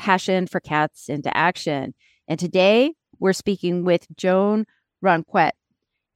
passion for cats into action. And today we're speaking with Joan Ranquet.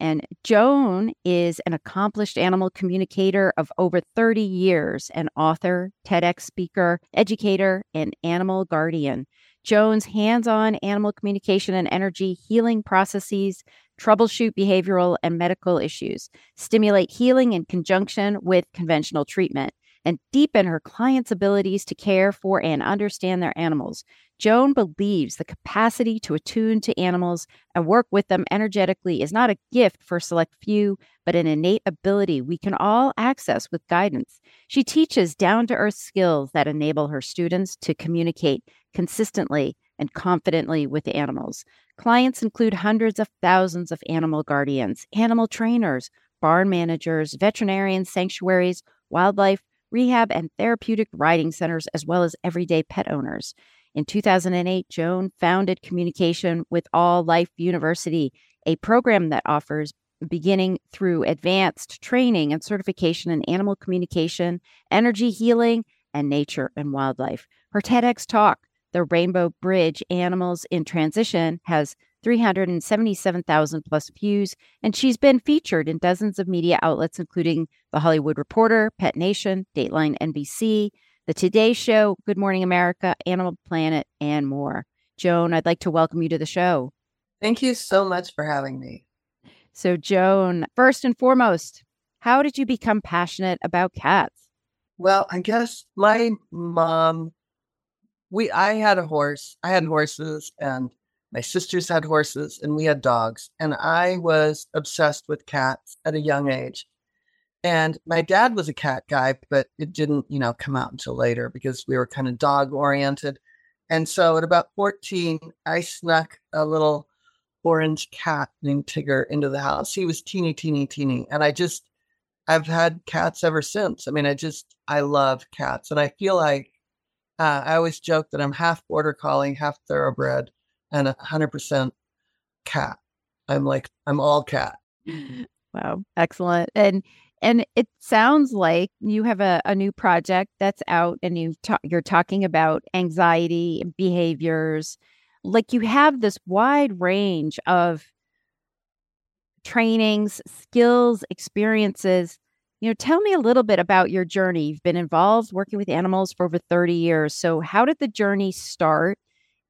And Joan is an accomplished animal communicator of over 30 years, an author, TEDx speaker, educator, and animal guardian. Joan's hands on animal communication and energy healing processes troubleshoot behavioral and medical issues, stimulate healing in conjunction with conventional treatment and deepen her clients' abilities to care for and understand their animals. Joan believes the capacity to attune to animals and work with them energetically is not a gift for a select few, but an innate ability we can all access with guidance. She teaches down to earth skills that enable her students to communicate consistently and confidently with animals. Clients include hundreds of thousands of animal guardians, animal trainers, barn managers, veterinarians, sanctuaries, wildlife rehab, and therapeutic riding centers, as well as everyday pet owners. In 2008, Joan founded Communication with All Life University, a program that offers beginning through advanced training and certification in animal communication, energy healing, and nature and wildlife. Her TEDx talk, The Rainbow Bridge Animals in Transition, has 377,000 plus views, and she's been featured in dozens of media outlets, including The Hollywood Reporter, Pet Nation, Dateline NBC, The Today Show, Good Morning America, Animal Planet, and more. Joan, I'd like to welcome you to the show. Thank you so much for having me. So, Joan, first and foremost, how did you become passionate about cats? Well, I guess my mom, we I had a horse. I had horses and my sisters had horses and we had dogs. And I was obsessed with cats at a young age. And my dad was a cat guy, but it didn't, you know, come out until later because we were kind of dog oriented. And so at about 14, I snuck a little orange cat named Tigger into the house. He was teeny, teeny, teeny. And I just, I've had cats ever since. I mean, I just, I love cats. And I feel like uh, I always joke that I'm half border collie, half thoroughbred and a hundred percent cat. I'm like, I'm all cat. Wow. Excellent. And and it sounds like you have a, a new project that's out and you ta- you're talking about anxiety behaviors. Like you have this wide range of trainings, skills, experiences. You know, tell me a little bit about your journey. You've been involved working with animals for over 30 years. So, how did the journey start?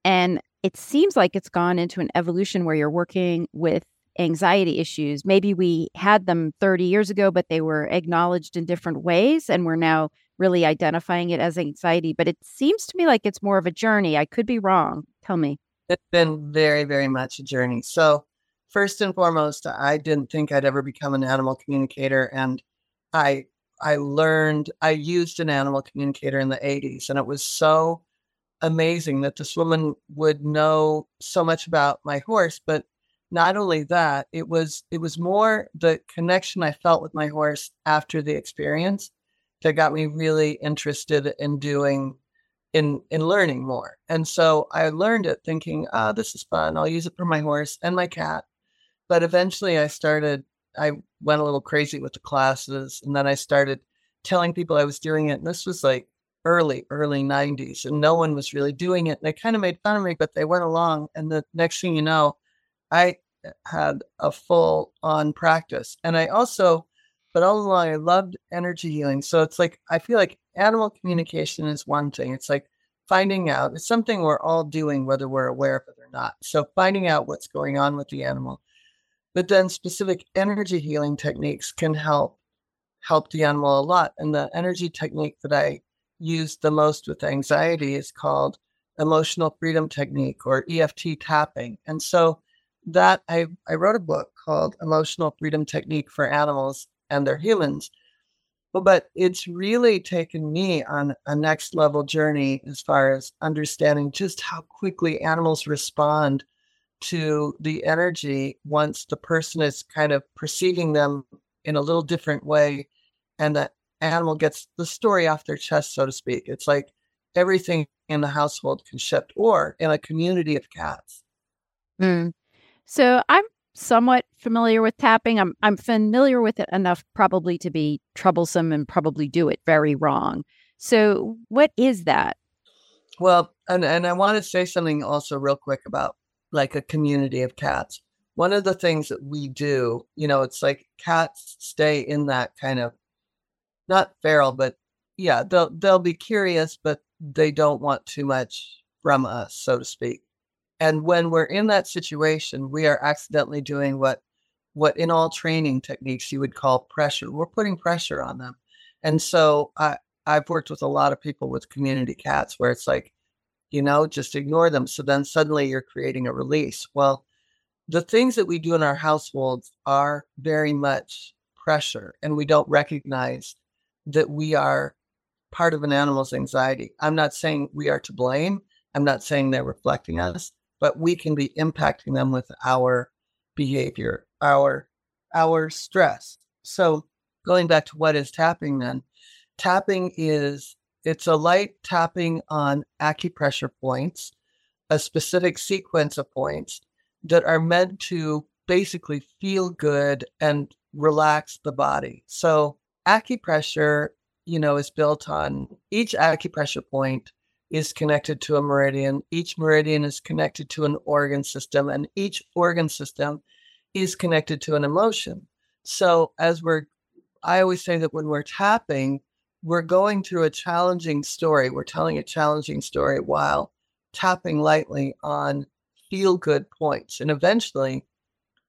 And it seems like it's gone into an evolution where you're working with anxiety issues. Maybe we had them 30 years ago, but they were acknowledged in different ways, and we're now really identifying it as anxiety. But it seems to me like it's more of a journey. I could be wrong. Tell me. It's been very, very much a journey. So, first and foremost, I didn't think I'd ever become an animal communicator, and I I learned I used an animal communicator in the 80s, and it was so amazing that this woman would know so much about my horse but not only that it was it was more the connection i felt with my horse after the experience that got me really interested in doing in in learning more and so i learned it thinking ah oh, this is fun i'll use it for my horse and my cat but eventually i started i went a little crazy with the classes and then i started telling people i was doing it and this was like early, early 90s, and no one was really doing it. And they kind of made fun of me, but they went along. And the next thing you know, I had a full on practice. And I also, but all along, I loved energy healing. So it's like, I feel like animal communication is one thing. It's like finding out, it's something we're all doing, whether we're aware of it or not. So finding out what's going on with the animal. But then specific energy healing techniques can help help the animal a lot. And the energy technique that I use the most with anxiety is called emotional freedom technique or EFT tapping. And so that I, I wrote a book called Emotional Freedom Technique for Animals and Their Humans. But it's really taken me on a next level journey as far as understanding just how quickly animals respond to the energy once the person is kind of perceiving them in a little different way and the animal gets the story off their chest, so to speak. It's like everything in the household can shift or in a community of cats. Mm. So I'm somewhat familiar with tapping. I'm I'm familiar with it enough probably to be troublesome and probably do it very wrong. So what is that? Well, and and I want to say something also real quick about like a community of cats. One of the things that we do, you know, it's like cats stay in that kind of not feral, but yeah, they'll they'll be curious, but they don't want too much from us, so to speak. And when we're in that situation, we are accidentally doing what what in all training techniques you would call pressure. We're putting pressure on them. And so I I've worked with a lot of people with community cats where it's like, you know, just ignore them. So then suddenly you're creating a release. Well, the things that we do in our households are very much pressure, and we don't recognize that we are part of an animal's anxiety. I'm not saying we are to blame. I'm not saying they're reflecting us, but we can be impacting them with our behavior, our our stress. So going back to what is tapping then, tapping is it's a light tapping on acupressure points, a specific sequence of points that are meant to basically feel good and relax the body. So acupressure, you know, is built on each acupressure point is connected to a meridian. Each meridian is connected to an organ system, and each organ system is connected to an emotion. So, as we're, I always say that when we're tapping, we're going through a challenging story. We're telling a challenging story while tapping lightly on feel good points. And eventually,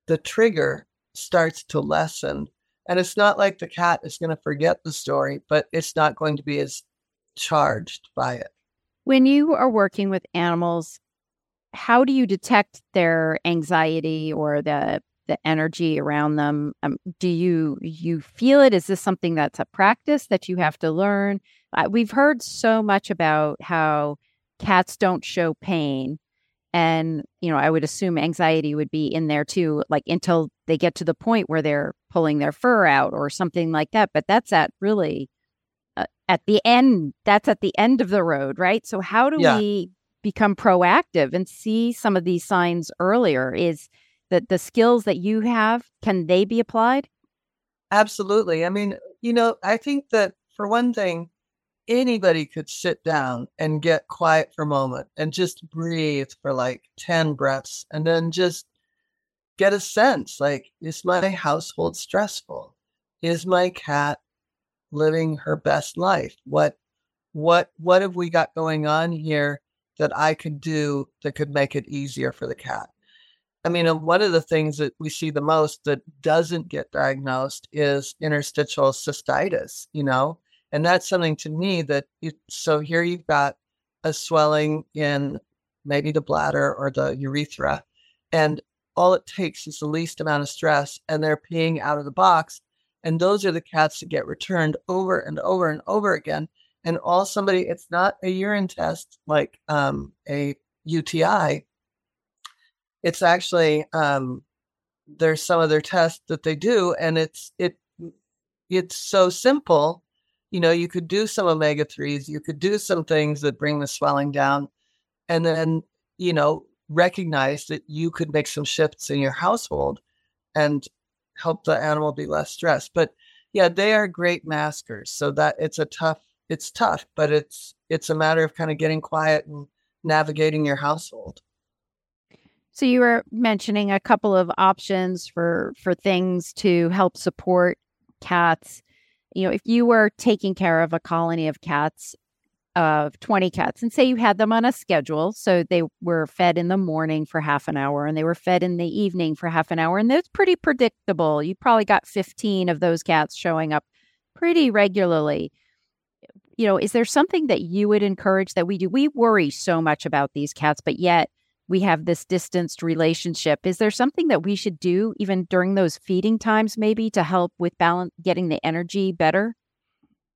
the trigger starts to lessen and it's not like the cat is going to forget the story, but it's not going to be as charged by it. When you are working with animals, how do you detect their anxiety or the the energy around them? Um, do you you feel it? Is this something that's a practice that you have to learn? Uh, we've heard so much about how cats don't show pain, and you know i would assume anxiety would be in there too like until they get to the point where they're pulling their fur out or something like that but that's at really Uh, at the end that's at the end of the road right so how do yeah. we become proactive and see some of these signs earlier is that the skills that you have can they be applied absolutely i mean you know i think that for one thing anybody could sit down and get quiet for a moment and just breathe for like 10 breaths and then just get a sense like, is my household stressful? Is my cat living her best life? What, what, what have we got going on here that I could do that could make it easier for the cat? I mean, one of the things that we see the most that doesn't get diagnosed is interstitial cystitis, you know? And that's something to me that you, so here you've got a swelling in maybe the bladder or the urethra, and all it takes is the least amount of stress, and they're peeing out of the box. And those are the cats that get returned over and over and over again. And all somebody, it's not a urine test like um, a UTI. It's actually um, there's some other tests that they do, and it's it it's so simple you know, you could do some omega 3s, you could do some things that bring the swelling down, and then, you know, recognize that you could make some shifts in your household and help the animal be less stressed. But yeah, they are great maskers. So that it's a tough, it's tough, but it's it's a matter of kind of getting quiet and navigating your household. So you were mentioning a couple of options for for things to help support cats you know, if you were taking care of a colony of cats, of 20 cats, and say you had them on a schedule, so they were fed in the morning for half an hour and they were fed in the evening for half an hour, and that's pretty predictable. You probably got 15 of those cats showing up pretty regularly. You know, is there something that you would encourage that we do? We worry so much about these cats, but yet we have this distanced relationship. Is there something that we should do even during those feeding times, maybe to help with balance, getting the energy better?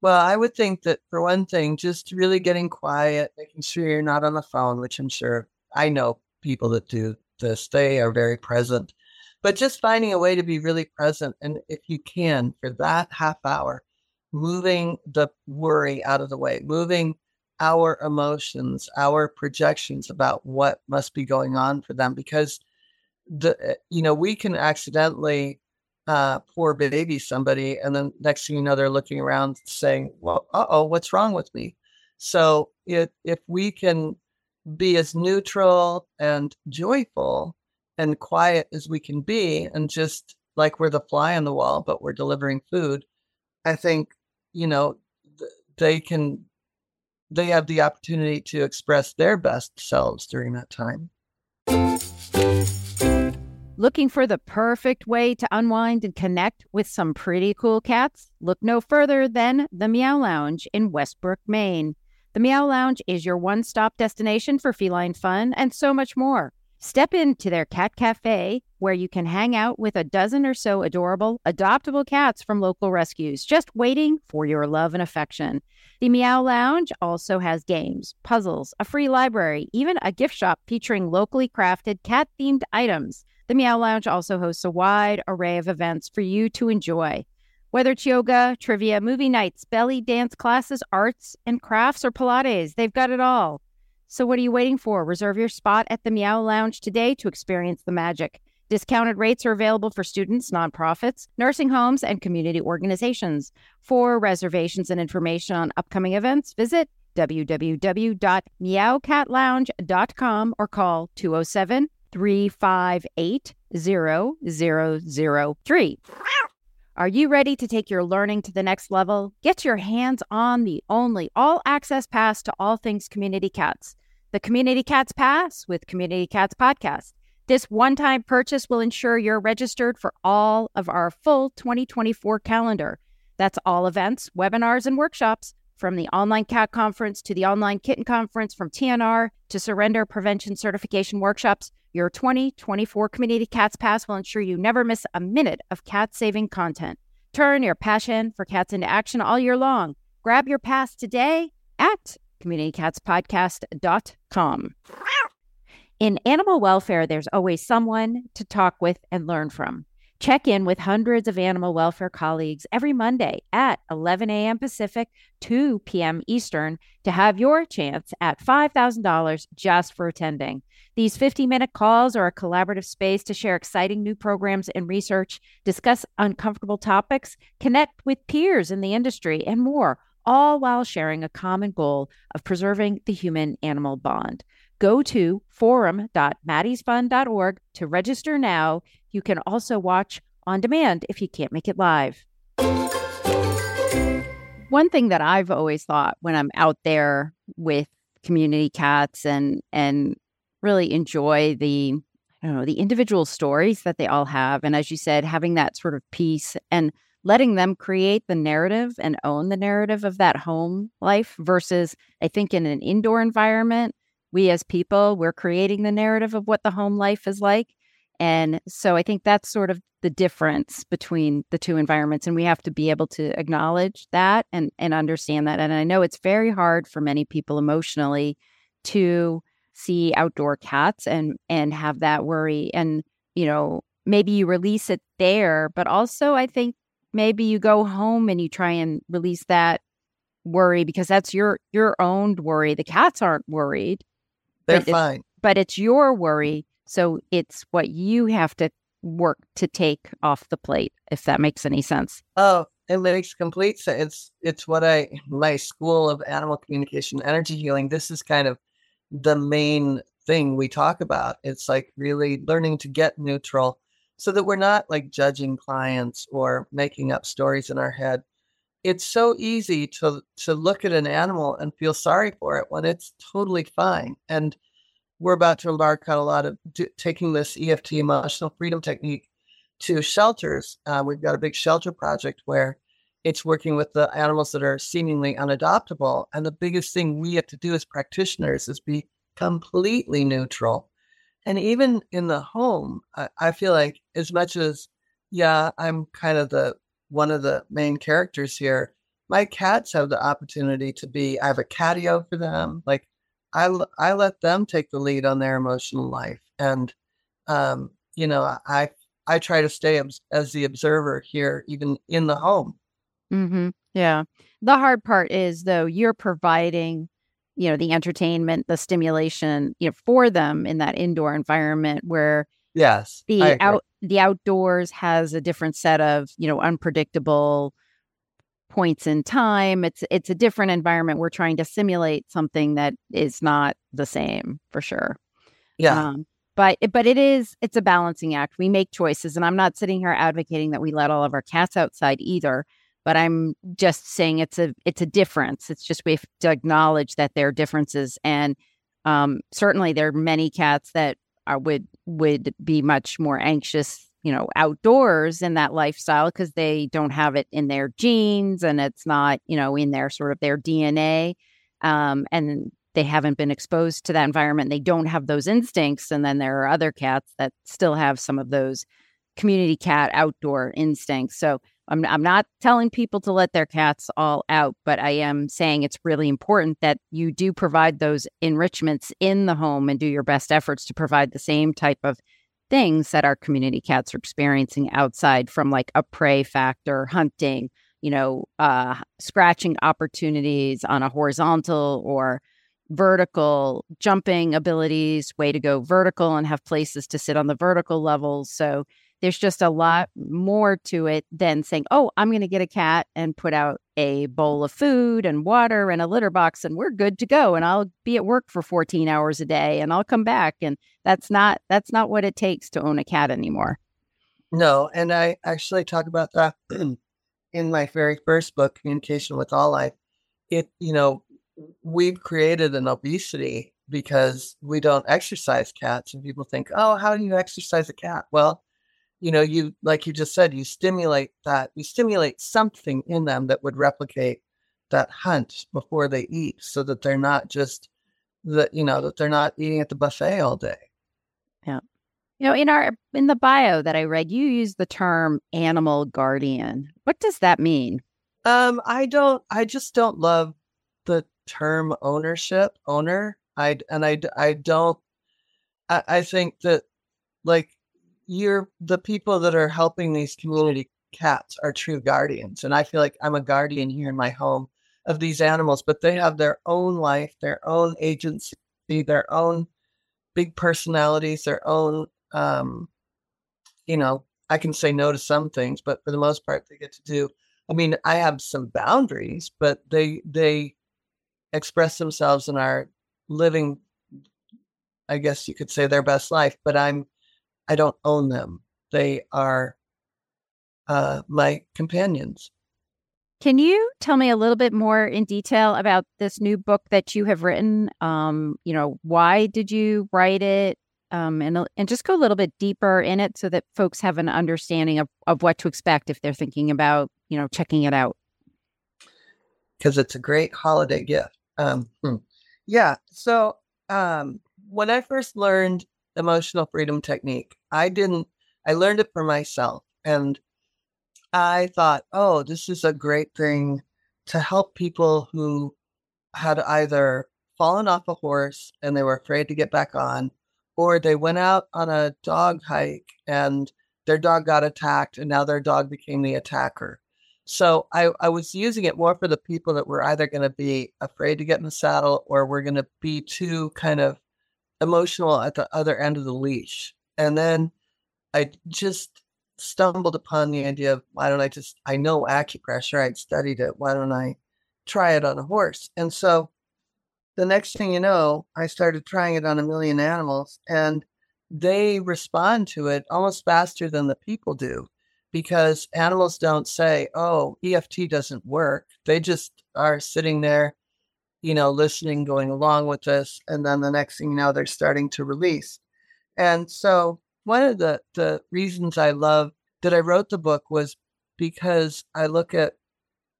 Well, I would think that for one thing, just really getting quiet, making sure you're not on the phone, which I'm sure I know people that do this, they are very present. But just finding a way to be really present. And if you can, for that half hour, moving the worry out of the way, moving our emotions, our projections about what must be going on for them, because the eh, you know we can accidentally uh, poor baby somebody, and then next thing you know they're looking around saying, "Well, uh oh, what's wrong with me?" So if if we can be as neutral and joyful and quiet as we can be, and just like we're the fly on the wall, but we're delivering food, I think you know they can they have the opportunity to express their best selves during that time. Looking for the perfect way to unwind and connect with some pretty cool cats? Look no further than the Meow Lounge in Westbrook, Maine. The Meow Lounge is your one stop destination for feline fun and so much more. Step into their cat cafe where you can hang out with a dozen or so adorable, adoptable cats from local rescues, just waiting for your love and affection. The Meow Lounge also has games, puzzles, a free library, even a gift shop featuring locally crafted cat themed items. The Meow Lounge also hosts a wide array of events for you to enjoy. Whether it's yoga, trivia, movie nights, belly dance classes, arts and crafts, or Pilates, they've got it all. So what are you waiting for? Reserve your spot at the Meow Lounge today to experience the magic. Discounted rates are available for students, nonprofits, nursing homes, and community organizations. For reservations and information on upcoming events, visit www.meowcatlounge.com or call 207 358 0003. Are you ready to take your learning to the next level? Get your hands on the only all access pass to all things Community Cats, the Community Cats Pass with Community Cats Podcast. This one time purchase will ensure you're registered for all of our full 2024 calendar. That's all events, webinars, and workshops from the online cat conference to the online kitten conference, from TNR to surrender prevention certification workshops. Your 2024 Community Cats Pass will ensure you never miss a minute of cat saving content. Turn your passion for cats into action all year long. Grab your pass today at communitycatspodcast.com. In animal welfare, there's always someone to talk with and learn from. Check in with hundreds of animal welfare colleagues every Monday at 11 a.m. Pacific, 2 p.m. Eastern to have your chance at $5,000 just for attending. These 50 minute calls are a collaborative space to share exciting new programs and research, discuss uncomfortable topics, connect with peers in the industry, and more, all while sharing a common goal of preserving the human animal bond. Go to forum.maddiesfund.org to register now. You can also watch on demand if you can't make it live. One thing that I've always thought when I'm out there with community cats and and really enjoy the I don't know the individual stories that they all have and as you said having that sort of peace and letting them create the narrative and own the narrative of that home life versus I think in an indoor environment we as people we're creating the narrative of what the home life is like and so i think that's sort of the difference between the two environments and we have to be able to acknowledge that and and understand that and i know it's very hard for many people emotionally to see outdoor cats and and have that worry and you know maybe you release it there but also i think maybe you go home and you try and release that worry because that's your your own worry. The cats aren't worried they're but fine. It's, but it's your worry. So it's what you have to work to take off the plate, if that makes any sense. Oh, it makes complete sense. It's it's what I my school of animal communication energy healing. This is kind of the main thing we talk about. It's like really learning to get neutral so that we're not like judging clients or making up stories in our head. It's so easy to to look at an animal and feel sorry for it when it's totally fine. And we're about to embark on a lot of do, taking this EFT emotional freedom technique to shelters. Uh, we've got a big shelter project where it's working with the animals that are seemingly unadoptable. And the biggest thing we have to do as practitioners is be completely neutral. And even in the home, I, I feel like as much as, yeah, I'm kind of the one of the main characters here, my cats have the opportunity to be, I have a catio for them. Like I, I let them take the lead on their emotional life. And, um, you know, I, I try to stay as, as the observer here, even in the home. Mm-hmm. Yeah. The hard part is though, you're providing, you know, the entertainment, the stimulation, you know, for them in that indoor environment where yes, the out the outdoors has a different set of, you know, unpredictable points in time. It's it's a different environment. We're trying to simulate something that is not the same for sure. Yeah. Um, but but it is it's a balancing act. We make choices, and I'm not sitting here advocating that we let all of our cats outside either. But I'm just saying it's a it's a difference. It's just we have to acknowledge that there are differences, and um, certainly there are many cats that are, would would be much more anxious you know, outdoors in that lifestyle because they don't have it in their genes and it's not, you know, in their sort of their DNA. Um, and they haven't been exposed to that environment. They don't have those instincts. And then there are other cats that still have some of those community cat outdoor instincts. So I'm, I'm not telling people to let their cats all out, but I am saying it's really important that you do provide those enrichments in the home and do your best efforts to provide the same type of things that our community cats are experiencing outside from like a prey factor, hunting, you know, uh, scratching opportunities on a horizontal or vertical jumping abilities, way to go vertical and have places to sit on the vertical levels. So there's just a lot more to it than saying, oh, I'm going to get a cat and put out a bowl of food and water and a litter box and we're good to go. And I'll be at work for 14 hours a day and I'll come back. And that's not, that's not what it takes to own a cat anymore. No. And I actually talk about that in my very first book, Communication with All Life. It, you know, we've created an obesity because we don't exercise cats and people think, oh, how do you exercise a cat? Well, you know, you like you just said, you stimulate that, you stimulate something in them that would replicate that hunt before they eat so that they're not just that, you know, that they're not eating at the buffet all day. Yeah. You know, in our in the bio that I read, you use the term animal guardian. What does that mean? Um, I don't I just don't love the term ownership, owner. I and I I don't I, I think that like you're the people that are helping these community cats are true guardians. And I feel like I'm a guardian here in my home of these animals, but they have their own life, their own agency, their own big personalities, their own, um, you know, I can say no to some things, but for the most part, they get to do. I mean, I have some boundaries, but they they express themselves and are living, I guess you could say, their best life. But I'm I don't own them. They are uh, my companions. Can you tell me a little bit more in detail about this new book that you have written? Um, you know, why did you write it? Um, and and just go a little bit deeper in it so that folks have an understanding of, of what to expect if they're thinking about you know checking it out. Because it's a great holiday gift. Um, hmm. Yeah. So um, when I first learned emotional freedom technique. I didn't, I learned it for myself. And I thought, oh, this is a great thing to help people who had either fallen off a horse and they were afraid to get back on, or they went out on a dog hike and their dog got attacked and now their dog became the attacker. So I, I was using it more for the people that were either going to be afraid to get in the saddle or were going to be too kind of emotional at the other end of the leash. And then I just stumbled upon the idea of why don't I just, I know acupressure, I'd studied it. Why don't I try it on a horse? And so the next thing you know, I started trying it on a million animals and they respond to it almost faster than the people do because animals don't say, oh, EFT doesn't work. They just are sitting there you know, listening, going along with this. And then the next thing you know, they're starting to release. And so one of the, the reasons I love that I wrote the book was because I look at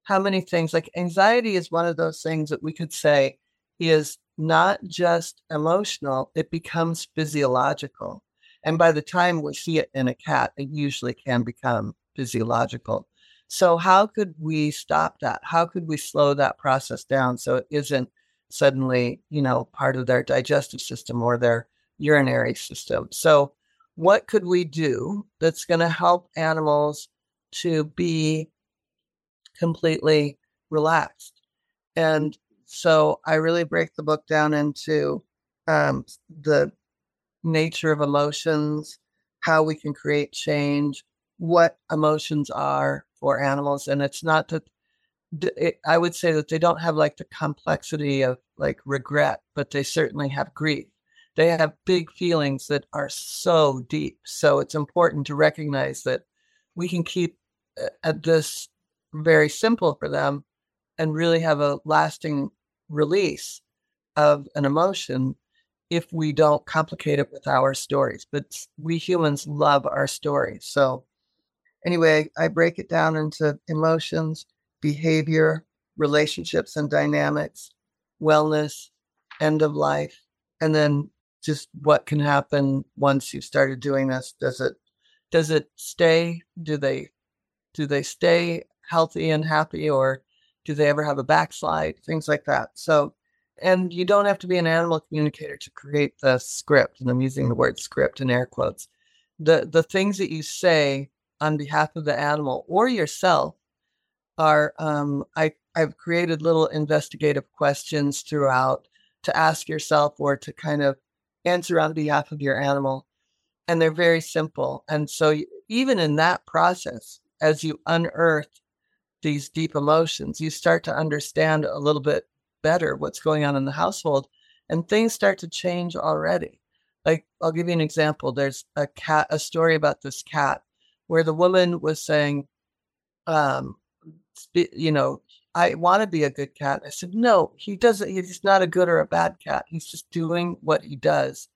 how many things like anxiety is one of those things that we could say is not just emotional, it becomes physiological. And by the time we see it in a cat, it usually can become physiological. So, how could we stop that? How could we slow that process down so it isn't suddenly, you know, part of their digestive system or their urinary system? So, what could we do that's going to help animals to be completely relaxed? And so, I really break the book down into um, the nature of emotions, how we can create change, what emotions are, for animals and it's not that it, i would say that they don't have like the complexity of like regret but they certainly have grief. They have big feelings that are so deep so it's important to recognize that we can keep uh, at this very simple for them and really have a lasting release of an emotion if we don't complicate it with our stories but we humans love our stories so Anyway, I break it down into emotions, behavior, relationships and dynamics, wellness, end of life, and then just what can happen once you've started doing this. Does it does it stay? Do they do they stay healthy and happy or do they ever have a backslide? Things like that. So and you don't have to be an animal communicator to create the script, and I'm using the word script in air quotes. The the things that you say on behalf of the animal or yourself are um, I, I've created little investigative questions throughout to ask yourself or to kind of answer on behalf of your animal. And they're very simple. And so, even in that process, as you unearth these deep emotions, you start to understand a little bit better what's going on in the household, and things start to change already. Like, I'll give you an example. There's a cat, a story about this cat where the woman was saying, um, you know, I want to be a good cat. I said, no, he doesn't. He's not a good or a bad cat. He's just doing what he does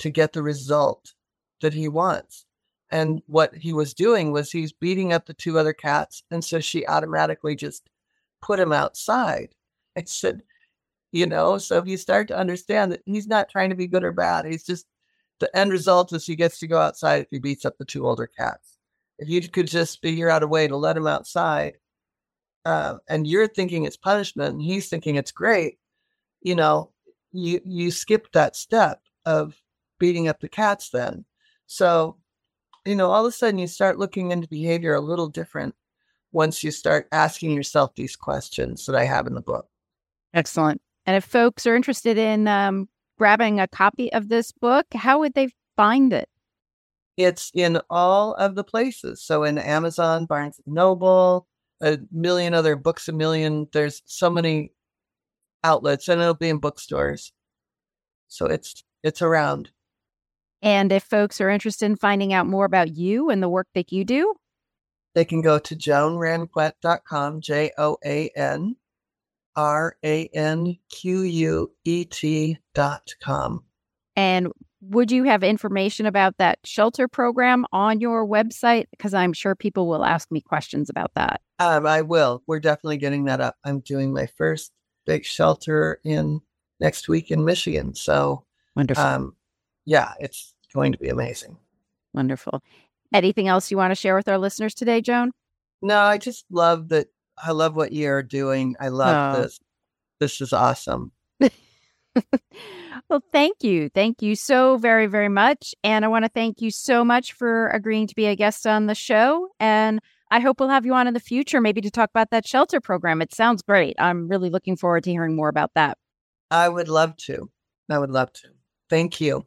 to get the result that he wants. And what he was doing was he's beating up the two other cats. And so she automatically just put him outside. I said, you know, so if you start to understand that he's not trying to be good or bad, he's just the end result is he gets to go outside if he beats up the two older cats if you could just figure out a way to let him outside uh, and you're thinking it's punishment and he's thinking it's great you know you you skip that step of beating up the cats then. So you know all of a sudden you start looking into behavior a little different once you start asking yourself these questions that i have in the book. Excellent. And if folks are interested in um, grabbing a copy of this book how would they find it it's in all of the places. So in Amazon, Barnes and Noble, a million other books a million. There's so many outlets and it'll be in bookstores. So it's it's around. And if folks are interested in finding out more about you and the work that you do, they can go to joanranquet.com, J O A N R A N Q U E T.com. And would you have information about that shelter program on your website? Because I'm sure people will ask me questions about that. Um, I will. We're definitely getting that up. I'm doing my first big shelter in next week in Michigan. So wonderful. Um, yeah, it's going to be amazing. Wonderful. Anything else you want to share with our listeners today, Joan? No, I just love that. I love what you're doing. I love oh. this. This is awesome. Well, thank you. Thank you so very, very much. And I want to thank you so much for agreeing to be a guest on the show. And I hope we'll have you on in the future, maybe to talk about that shelter program. It sounds great. I'm really looking forward to hearing more about that. I would love to. I would love to. Thank you.